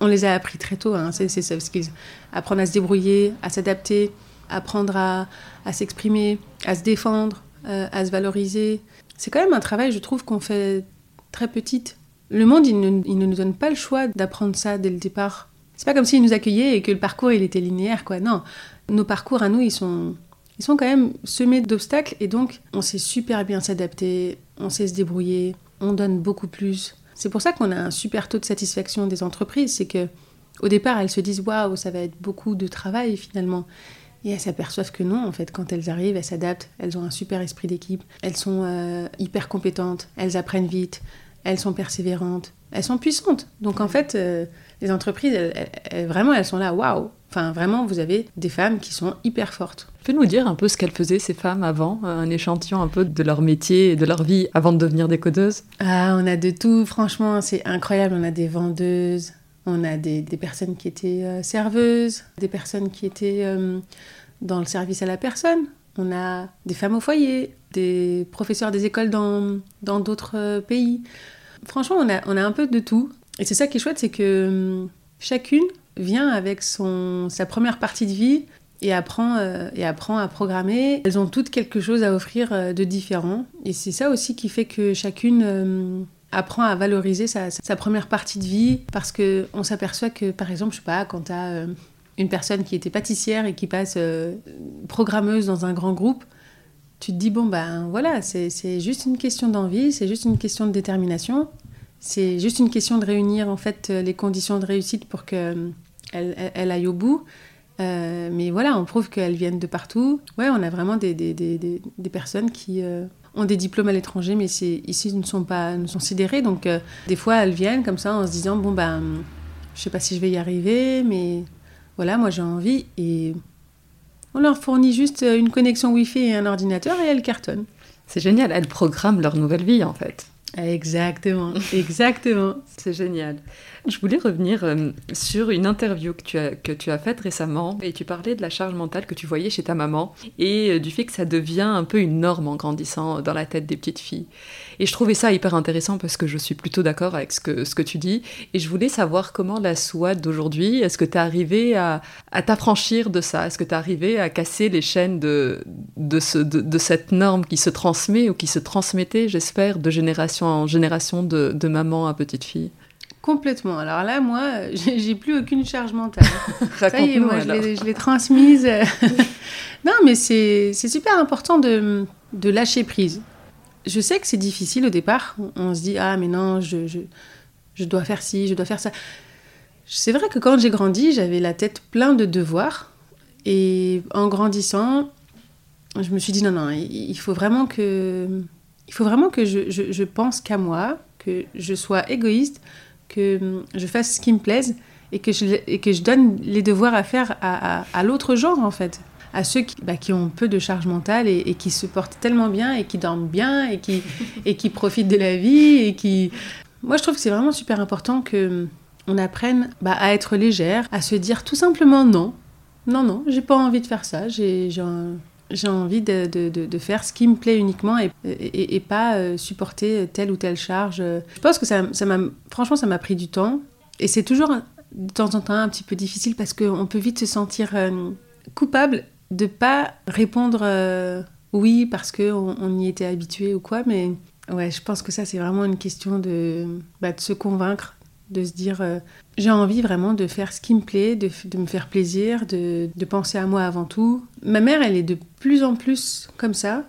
on, les a appris très tôt, hein, ces, soft skills. Apprendre à se débrouiller, à s'adapter, apprendre à, s'exprimer, à se défendre, euh, à se valoriser, c'est quand même un travail, je trouve, qu'on fait très petite. Le monde, il ne, nous donne pas le choix d'apprendre ça dès le départ. C'est pas comme s'il nous accueillait et que le parcours, il était linéaire, quoi. Non, nos parcours à nous, ils sont, ils sont quand même semés d'obstacles et donc on sait super bien s'adapter, on sait se débrouiller, on donne beaucoup plus. C'est pour ça qu'on a un super taux de satisfaction des entreprises, c'est que au départ, elles se disent waouh, ça va être beaucoup de travail finalement. Et elles s'aperçoivent que non, en fait, quand elles arrivent, elles s'adaptent, elles ont un super esprit d'équipe, elles sont euh, hyper compétentes, elles apprennent vite, elles sont persévérantes, elles sont puissantes. Donc en fait, euh, les entreprises, vraiment, elles sont là, waouh Enfin, vraiment, vous avez des femmes qui sont hyper fortes. Tu peux nous dire un peu ce qu'elles faisaient, ces femmes, avant Un échantillon un peu de leur métier et de leur vie avant de devenir des codeuses? Ah, on a de tout, franchement, c'est incroyable. On a des vendeuses, on a des, personnes qui étaient euh, serveuses, des personnes qui étaient euh, dans le service à la personne. On a des femmes au foyer, des professeurs des écoles dans d'autres euh, pays. Franchement, on a, on a un peu de tout. Et c'est ça qui est chouette, c'est que chacune vient avec son, sa première partie de vie et apprend, et apprend à programmer. Elles ont toutes quelque chose à offrir de différent. Et c'est ça aussi qui fait que chacune apprend à valoriser sa, première partie de vie parce que on s'aperçoit que par exemple je sais pas quand tu as euh, une personne qui était pâtissière et qui passe euh, programmeuse dans un grand groupe tu te dis bon ben voilà c'est juste une question d'envie c'est juste une question de détermination c'est juste une question de réunir en fait les conditions de réussite pour que elle, aille au bout mais voilà, on prouve qu'elles viennent de partout. Ouais, on a vraiment des, des, des, des personnes qui, ont des diplômes à l'étranger, mais ici ne sont pas ne sont sidérés. Donc euh, des fois elles viennent comme ça en se disant bon ben je sais pas si je vais y arriver, mais voilà moi j'ai envie et on leur fournit juste une connexion Wi-Fi et un ordinateur et elles cartonnent. C'est génial, elles programment leur nouvelle vie en fait. Exactement, exactement. C'est génial. Je voulais revenir euh, sur une interview que tu, as, que tu as faite récemment et tu parlais de la charge mentale que tu voyais chez ta maman et euh, du fait que ça devient un peu une norme en grandissant dans la tête des petites filles. Et je trouvais ça hyper intéressant parce que je suis plutôt d'accord avec ce que, ce que tu dis et je voulais savoir comment la SWAT d'aujourd'hui, est-ce que tu es arrivé à, à t'affranchir de ça? Est-ce que tu es arrivé à casser les chaînes de, de, ce, de, de, cette norme qui se transmet ou qui se transmettait, j'espère, de génération en génération de, de maman à petite fille? Complètement. Alors là, moi, j'ai plus aucune charge mentale. Ça y est, moi, je l'ai transmise. non, mais c'est super important de, de, lâcher prise. Je sais que c'est difficile au départ. On, se dit, ah, mais non, je, je, je, dois faire ci, je dois faire ça. C'est vrai que quand j'ai grandi, j'avais la tête pleine de devoirs. Et en grandissant, je me suis dit, non, non, il faut vraiment que, il faut vraiment que je, je pense qu'à moi, que je sois égoïste que hum, je fasse ce qui me plaise et que je, que je donne les devoirs à faire à, l'autre genre, en fait. À ceux qui, bah, ont peu de charge mentale et, qui se portent tellement bien et qui dorment bien et qui, et qui profitent de la vie et qui... Moi, je trouve que c'est vraiment super important que hum, on apprenne bah, à être légère, à se dire tout simplement non. Non, non, j'ai pas envie de faire ça. J'ai j'ai envie de, de, faire ce qui me plaît uniquement et, et, pas euh, supporter telle ou telle charge. Je pense que ça, ça m'a, franchement, ça m'a pris du temps. Et c'est toujours de temps en temps un petit peu difficile parce qu'on peut vite se sentir euh, coupable de pas répondre euh, oui parce qu'on on y était habitué ou quoi. Mais ouais, je pense que ça, c'est vraiment une question de, bah, de se convaincre de se dire euh, j'ai envie vraiment de faire ce qui me plaît, de, de me faire plaisir, de, de, penser à moi avant tout. Ma mère, elle est de plus en plus comme ça,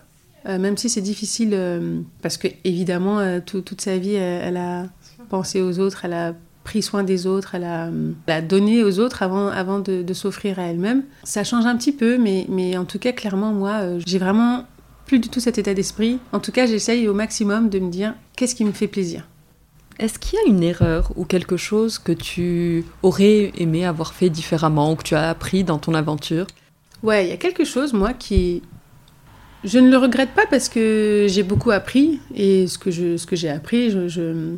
euh, même si c'est difficile, euh, parce que évidemment, toute sa vie, elle, a pensé aux autres, elle a pris soin des autres, elle a, donné aux autres avant, avant de, de s'offrir à elle-même. Ça change un petit peu, mais, mais en tout cas, clairement, moi, j'ai vraiment plus du tout cet état d'esprit. En tout cas, j'essaye au maximum de me dire qu'est-ce qui me fait plaisir? Est-ce qu'il y a une erreur ou quelque chose que tu aurais aimé avoir fait différemment ou que tu as appris dans ton aventure? Ouais, il y a quelque chose, moi, qui... Je ne le regrette pas parce que j'ai beaucoup appris et ce que, j'ai appris, je, je,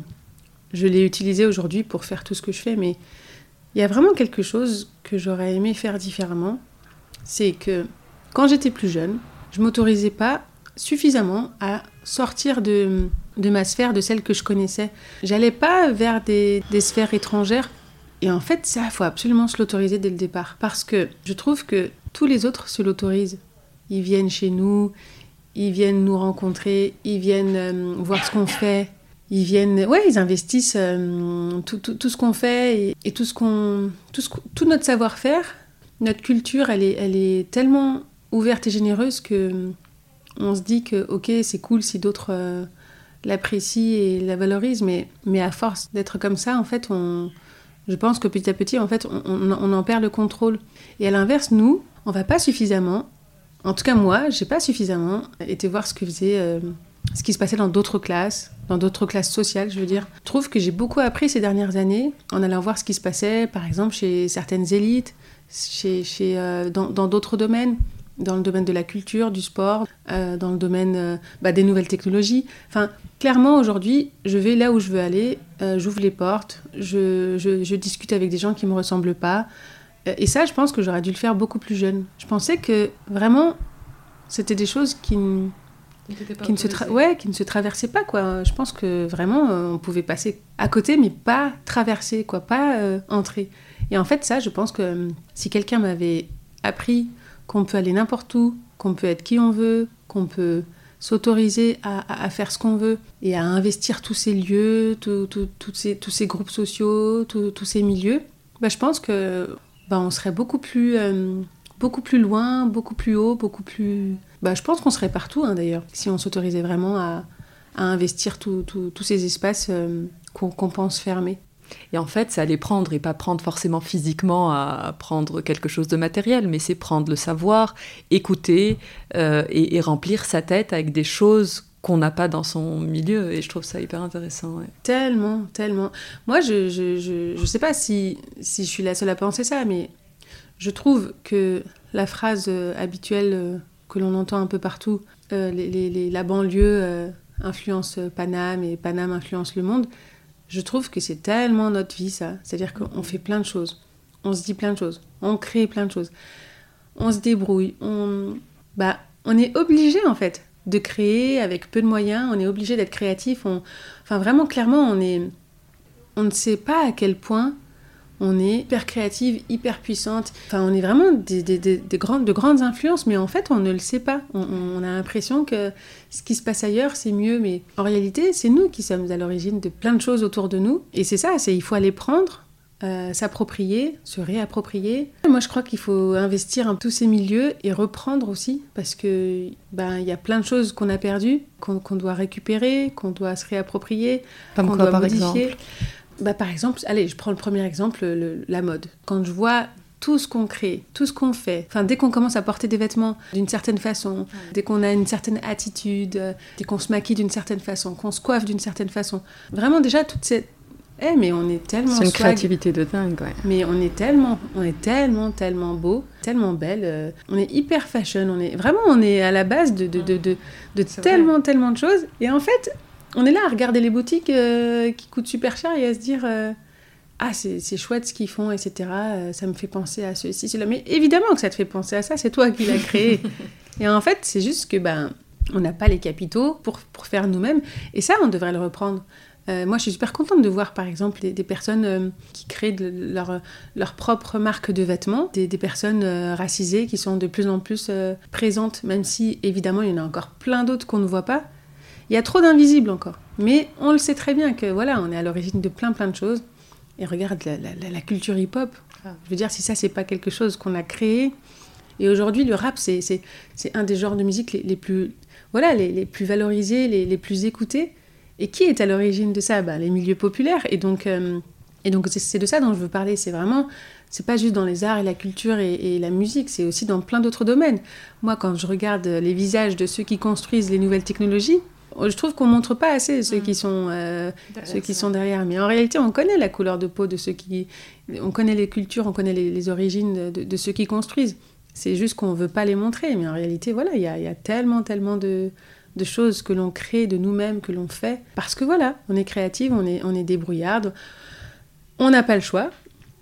je l'ai utilisé aujourd'hui pour faire tout ce que je fais. Mais il y a vraiment quelque chose que j'aurais aimé faire différemment. C'est que quand j'étais plus jeune, je m'autorisais pas suffisamment à sortir de, de ma sphère, de celle que je connaissais. J'allais pas vers des, sphères étrangères. Et en fait, ça, faut absolument se l'autoriser dès le départ. Parce que je trouve que tous les autres se l'autorisent. Ils viennent chez nous, ils viennent nous rencontrer, ils viennent euh, voir ce qu'on fait. Ils viennent, ouais, ils investissent euh, tout, tout, tout, ce qu'on fait et, tout, ce qu'on, tout, ce, tout notre savoir-faire. Notre culture, elle est, elle est tellement ouverte et généreuse que on se dit que, ok, c'est cool si d'autres euh, l'apprécient et la valorisent, mais, mais à force d'être comme ça, en fait, on, je pense que petit à petit, en fait, on, on, en perd le contrôle. Et à l'inverse, nous, on va pas suffisamment, en tout cas moi, j'ai pas suffisamment été voir ce que faisait, euh, ce qui se passait dans d'autres classes, dans d'autres classes sociales, je veux dire. Je trouve que j'ai beaucoup appris ces dernières années en allant voir ce qui se passait, par exemple, chez certaines élites, chez, chez, euh, dans d'autres domaines dans le domaine de la culture, du sport, euh, dans le domaine euh, bah, des nouvelles technologies. Enfin, clairement, aujourd'hui, je vais là où je veux aller, euh, j'ouvre les portes, je, je, je, discute avec des gens qui ne me ressemblent pas. Et ça, je pense que j'aurais dû le faire beaucoup plus jeune. Je pensais que vraiment, c'était des choses qui, qui, ne se ouais, qui ne se traversaient pas. Quoi. Je pense que vraiment, on pouvait passer à côté, mais pas traverser, quoi, pas entrer. Et en fait, ça, je pense que si quelqu'un m'avait appris qu'on peut aller n'importe où, qu'on peut être qui on veut, qu'on peut s'autoriser à, faire ce qu'on veut et à investir tous ces lieux, tous ces groupes sociaux, tous ces milieux, bah, je pense que bah, on serait beaucoup plus, euh, beaucoup plus loin, beaucoup plus haut, beaucoup plus... Bah, je pense qu'on serait partout hein, d'ailleurs, si on s'autorisait vraiment à, investir tous ces espaces euh, qu'on qu pense fermés. Et en fait, c'est aller prendre et pas prendre forcément physiquement à prendre quelque chose de matériel, mais c'est prendre le savoir, écouter euh, et, remplir sa tête avec des choses qu'on n'a pas dans son milieu. Et je trouve ça hyper intéressant. Tellement, tellement. Moi, je, je, je, je sais pas si, si je suis la seule à penser ça, mais je trouve que la phrase euh, habituelle euh, que l'on entend un peu partout, la banlieue influence Paname et Paname influence le monde, je trouve que c'est tellement notre vie ça. C'est-à-dire qu'on fait plein de choses, on se dit plein de choses, on crée plein de choses, on se débrouille, on, bah, on est obligé en fait de créer avec peu de moyens, on est obligé d'être créatif. On... Enfin, vraiment, clairement, on, est... on ne sait pas à quel point on est hyper créative, hyper puissante. Enfin, on est vraiment des, des, des, grandes, de grandes influences, mais en fait, on ne le sait pas. On, on a l'impression que ce qui se passe ailleurs, c'est mieux, mais en réalité, c'est nous qui sommes à l'origine de plein de choses autour de nous. Et c'est ça, c'est il faut aller prendre, euh, s'approprier, se réapproprier. Moi, je crois qu'il faut investir en tous ces milieux et reprendre aussi, parce que ben il y a plein de choses qu'on a perdues, qu'on doit récupérer, qu'on doit se réapproprier, qu'on doit par modifier. Exemple? Bah, par exemple, allez, je prends le premier exemple, la mode. Quand je vois tout ce qu'on crée, tout ce qu'on fait. Enfin, dès qu'on commence à porter des vêtements d'une certaine façon, dès qu'on a une certaine attitude, dès qu'on se maquille d'une certaine façon, qu'on se coiffe d'une certaine façon. Vraiment, déjà, toute cette eh, mais on est tellement. C'est une créativité de dingue, ouais. Mais on est tellement, on est tellement, tellement beau, tellement belle. Euh, on est hyper fashion. On est vraiment, on est à la base de, de, de, de, de tellement, tellement de choses. Et en fait, on est là à regarder les boutiques euh, qui coûtent super cher et à se dire. Euh, ah, c'est chouette ce qu'ils font, etc. ça me fait penser à ceci, cela. Mais évidemment que ça te fait penser à ça, c'est toi qui l'as créé. et en fait, c'est juste que ben, on n'a pas les capitaux pour, pour faire nous-mêmes. Et ça, on devrait le reprendre. Euh, moi, je suis super contente de voir, par exemple, des, personnes euh, qui créent leur, leur, propre marque de vêtements, des, personnes euh, racisées qui sont de plus en plus présentes, même si, évidemment, il y en a encore plein d'autres qu'on ne voit pas. Il y a trop d'invisibles encore. Mais on le sait très bien que, voilà, on est à l'origine de plein, plein de choses. Et regarde la, culture hip-hop. Je veux dire, si ça, c'est pas quelque chose qu'on a créé. Et aujourd'hui, le rap, c'est un des genres de musique les, plus, voilà, les, les plus valorisés, les, les plus écoutés. Et qui est à l'origine de ça? Bah, Les milieux populaires. Et donc, euh, et donc c'est de ça dont je veux parler. C'est vraiment, c'est pas juste dans les arts et la culture et, la musique, c'est aussi dans plein d'autres domaines. Moi, quand je regarde les visages de ceux qui construisent les nouvelles technologies, je trouve qu'on montre pas assez ceux qui mm. sont euh, ceux qui sont derrière. Mais en réalité, on connaît la couleur de peau de ceux qui, on connaît les cultures, on connaît les, origines de, ceux qui construisent. C'est juste qu'on veut pas les montrer. Mais en réalité, voilà, il y y a tellement, tellement de de choses que l'on crée de nous-mêmes, que l'on fait. Parce que voilà, on est créative, on est, on est débrouillarde, on n'a pas le choix,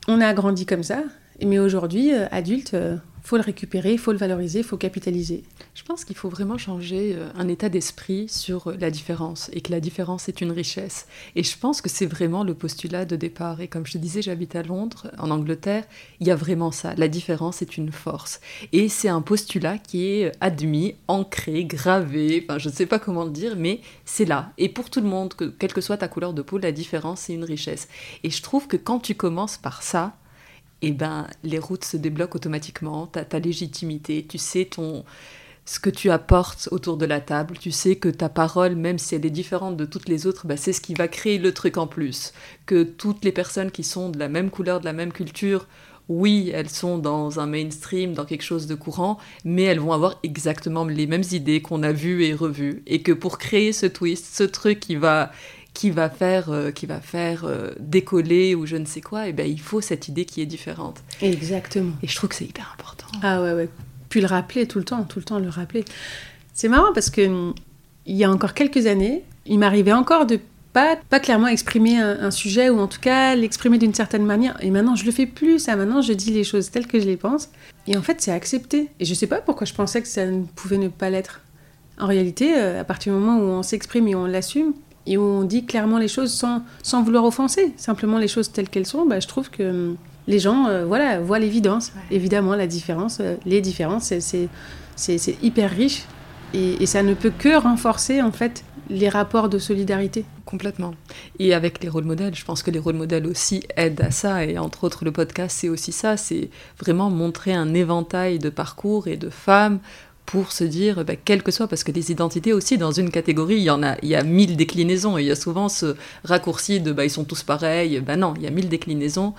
on a grandi comme ça. Mais aujourd'hui, euh, adulte, euh, faut le récupérer, il faut le valoriser, il faut capitaliser. Je pense qu'il faut vraiment changer euh, un état d'esprit sur la différence et que la différence est une richesse. Et je pense que c'est vraiment le postulat de départ. Et comme je te disais, j'habite à Londres, en Angleterre, il y a vraiment ça. La différence est une force. Et c'est un postulat qui est admis, ancré, gravé, enfin je ne sais pas comment le dire, mais c'est là. Et pour tout le monde, que, quelle que soit ta couleur de peau, la différence c'est une richesse. Et je trouve que quand tu commences par ça, et eh ben, les routes se débloquent automatiquement, tu as ta légitimité, tu sais ton, ce que tu apportes autour de la table, tu sais que ta parole, même si elle est différente de toutes les autres, ben, c'est ce qui va créer le truc en plus. Que toutes les personnes qui sont de la même couleur, de la même culture, oui, elles sont dans un mainstream, dans quelque chose de courant, mais elles vont avoir exactement les mêmes idées qu'on a vues et revues. Et que pour créer ce twist, ce truc qui va qui va faire, euh, qui va faire euh, décoller ou je ne sais quoi, et ben il faut cette idée qui est différente. Exactement. Et je trouve que c'est hyper important. Ah ouais, ouais. Puis le rappeler tout le temps, tout le temps le rappeler. C'est marrant parce que hum, il y a encore quelques années, il m'arrivait encore de pas, pas clairement exprimer un, sujet ou en tout cas l'exprimer d'une certaine manière. Et maintenant, je le fais plus, ça. Maintenant, je dis les choses telles que je les pense. Et en fait, c'est accepté. Et je sais pas pourquoi je pensais que ça ne pouvait ne pas l'être. En réalité, euh, à partir du moment où on s'exprime et on l'assume, et où on dit clairement les choses sans, sans vouloir offenser, simplement les choses telles qu'elles sont, bah, je trouve que hum, les gens euh, voilà, voient l'évidence. Évidemment, la différence, euh, les différences, c'est hyper riche et, et, ça ne peut que renforcer en fait les rapports de solidarité. Complètement. Et avec les rôles modèles, je pense que les rôles modèles aussi aident à ça. Et entre autres, le podcast, c'est aussi ça. C'est vraiment montrer un éventail de parcours et de femmes pour se dire, bah, que soit, parce que les identités aussi, dans une catégorie, il y en a, il y a mille déclinaisons, et il y a souvent ce raccourci de, bah, ils sont tous pareils, ben non, il y a mille déclinaisons,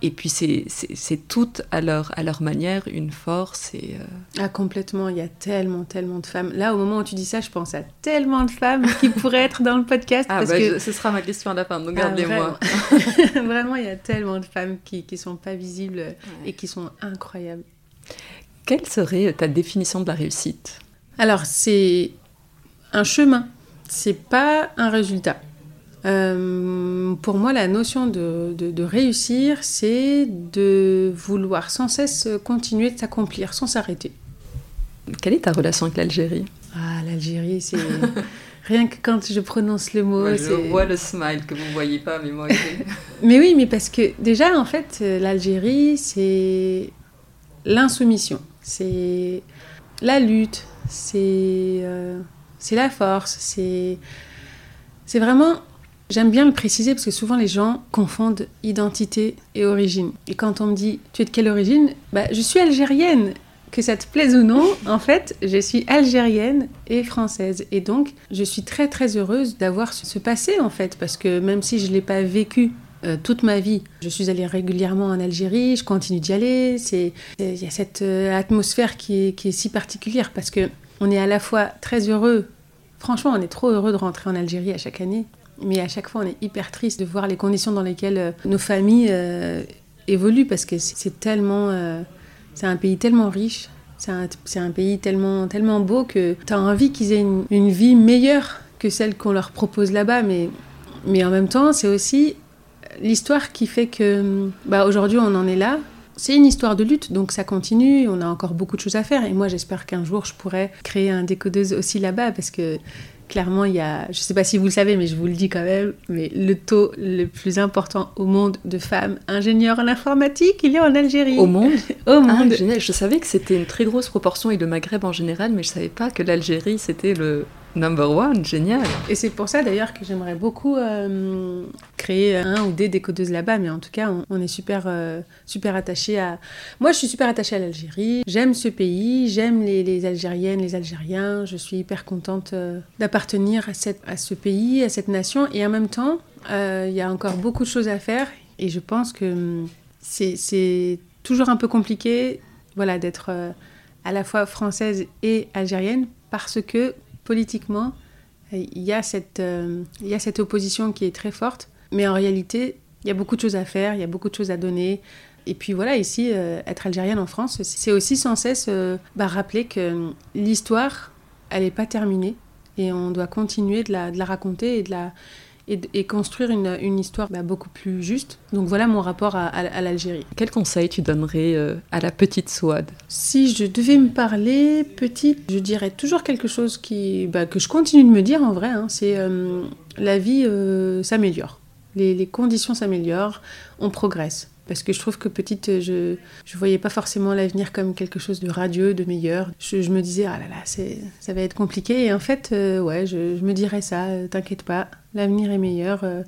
et puis c'est toutes à leur, à leur manière une force. Et, euh, Ah, complètement, il y a tellement, tellement de femmes. Là, au moment où tu dis ça, je pense à tellement de femmes qui pourraient être dans le podcast. Ah, parce bah, que... ce sera ma question à la fin, donc ah, gardez-moi. vraiment. il y a tellement de femmes qui ne sont pas visibles et qui sont incroyables. Quelle serait ta définition de la réussite? Alors, c'est un chemin, c'est pas un résultat. Euh, pour moi, la notion de, de réussir, c'est de vouloir sans cesse continuer de s'accomplir, sans s'arrêter. Quelle est ta relation avec l'Algérie? Ah, l'Algérie, c'est... Rien que quand je prononce le mot, Je vois le smile que vous voyez pas, mais moi mais oui, mais parce que déjà, en fait, l'Algérie, c'est l'insoumission, c'est la lutte, c'est euh, la force, c'est c'est vraiment. J'aime bien le préciser parce que souvent les gens confondent identité et origine. Et quand on me dit tu es de quelle origine? Bah, Je suis algérienne que ça te plaise ou non, en fait, je suis algérienne et française. Et donc, je suis très très heureuse d'avoir ce passé, en fait, parce que même si je ne l'ai pas vécu euh, toute ma vie, je suis allée régulièrement en Algérie, je continue d'y aller. Il y a cette euh, atmosphère qui est, qui est, si particulière, parce que on est à la fois très heureux, franchement, on est trop heureux de rentrer en Algérie à chaque année, mais à chaque fois, on est hyper triste de voir les conditions dans lesquelles euh, nos familles évoluent, parce que c'est tellement c'est un pays tellement riche, c'est un, pays tellement, tellement beau que tu as envie qu'ils aient une, vie meilleure que celle qu'on leur propose là-bas. Mais, mais en même temps, c'est aussi l'histoire qui fait que bah, aujourd'hui on en est là. C'est une histoire de lutte, donc ça continue, on a encore beaucoup de choses à faire. Et moi, j'espère qu'un jour, je pourrai créer un décodeuse aussi là-bas, parce que clairement, il y a, je ne sais pas si vous le savez, mais je vous le dis quand même, mais le taux le plus important au monde de femmes ingénieures en informatique, il est en Algérie. Au monde Au ah, monde. Je savais que c'était une très grosse proportion et le Maghreb en général, mais je ne savais pas que l'Algérie, c'était le, Number one, génial. Et c'est pour ça d'ailleurs que j'aimerais beaucoup euh, créer un ou des décodeuses là-bas, mais en tout cas, on, est super, euh, super attaché à. Moi, je suis super attachée à l'Algérie. J'aime ce pays, j'aime les, Algériennes, les Algériens. Je suis hyper contente euh, d'appartenir à, à ce pays, à cette nation. Et en même temps, il y a encore beaucoup de choses à faire. Et je pense que hum, c'est toujours un peu compliqué, voilà, d'être à la fois française et algérienne parce que politiquement, il y, a cette, euh, il y a cette opposition qui est très forte, mais en réalité, il y a beaucoup de choses à faire, il y a beaucoup de choses à donner. Et puis voilà, ici, euh, être algérienne en France, c'est aussi sans cesse euh, bah, rappeler que l'histoire, elle n'est pas terminée et on doit continuer de la, de la raconter et de la, et, construire une, une histoire bah, beaucoup plus juste. Donc voilà mon rapport à, à, l'Algérie. Quel conseil tu donnerais euh, à la petite Souad? Si je devais me parler petite, je dirais toujours quelque chose qui, bah, que je continue de me dire en vrai, hein, c'est euh, la vie euh, s'améliore. Les, les conditions s'améliorent, on progresse parce que je trouve que petite, je ne voyais pas forcément l'avenir comme quelque chose de radieux, de meilleur. Je, me disais, ah là là, ça va être compliqué. Et en fait, ouais, je, je, me dirais ça, t'inquiète pas, l'avenir est meilleur, euh,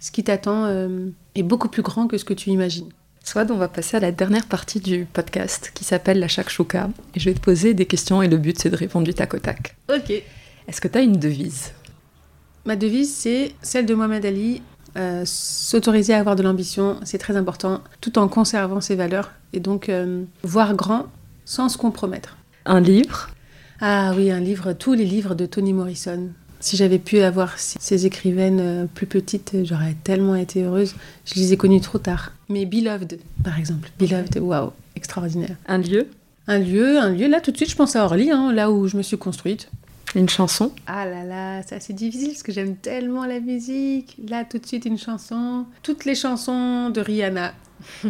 ce qui t'attend euh, est beaucoup plus grand que ce que tu imagines. Soit on va passer à la dernière partie du podcast qui s'appelle la Shakshuka. Et je vais te poser des questions et le but c'est de répondre du tac au tac. Ok. Est-ce que tu as une devise? Ma devise c'est celle de Mohamed Ali. Euh, s'autoriser à avoir de l'ambition, c'est très important, tout en conservant ses valeurs. Et donc voir grand sans se compromettre. Un livre? Ah oui, un livre, tous les livres de Toni Morrison. Si j'avais pu avoir ces écrivaines euh, plus petites, j'aurais tellement été heureuse. Je les ai connues trop tard. Mais Beloved, par exemple. Beloved, waouh, extraordinaire. Un lieu? Un lieu, un lieu. Là, tout de suite, je pense à Orly, hein, là où je me suis construite. Une chanson Ah là là, c'est assez difficile parce que j'aime tellement la musique. Là, tout de suite, une chanson. Toutes les chansons de Rihanna.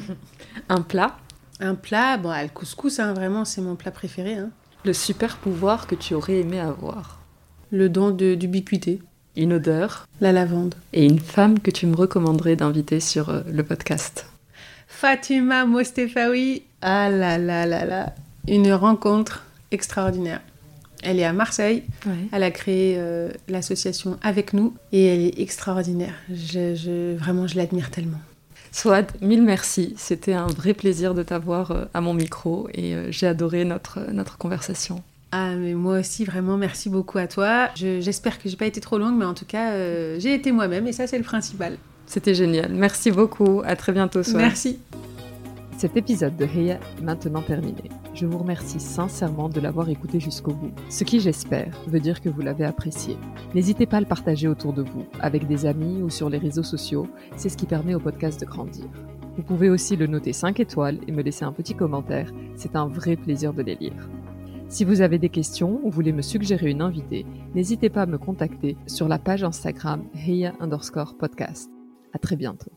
un plat Un plat, bon, le couscous, hein, vraiment, c'est mon plat préféré. Hein. Le super pouvoir que tu aurais aimé avoir le don d'ubiquité. Une odeur. La lavande. Et une femme que tu me recommanderais d'inviter sur euh, le podcast. Fatima Mostefawi. Ah là là là là. Une rencontre extraordinaire. Elle est à Marseille. Elle a créé euh, l'association avec nous et elle est extraordinaire. Je, vraiment, je l'admire tellement. Swad, mille merci. C'était un vrai plaisir de t'avoir euh, à mon micro et j'ai adoré notre, notre conversation. Ah, mais moi aussi, vraiment, merci beaucoup à toi. J'espère que j'ai pas été trop longue, mais en tout cas, euh, j'ai été moi-même et ça, c'est le principal. C'était génial. Merci beaucoup. À très bientôt, Soir. Merci. Cet épisode de Heya est maintenant terminé. Je vous remercie sincèrement de l'avoir écouté jusqu'au bout, ce qui j'espère veut dire que vous l'avez apprécié. N'hésitez pas à le partager autour de vous, avec des amis ou sur les réseaux sociaux, c'est ce qui permet au podcast de grandir. Vous pouvez aussi le noter 5 étoiles et me laisser un petit commentaire, c'est un vrai plaisir de les lire. Si vous avez des questions ou voulez me suggérer une invitée, n'hésitez pas à me contacter sur la page Instagram Heya underscore podcast. À très bientôt.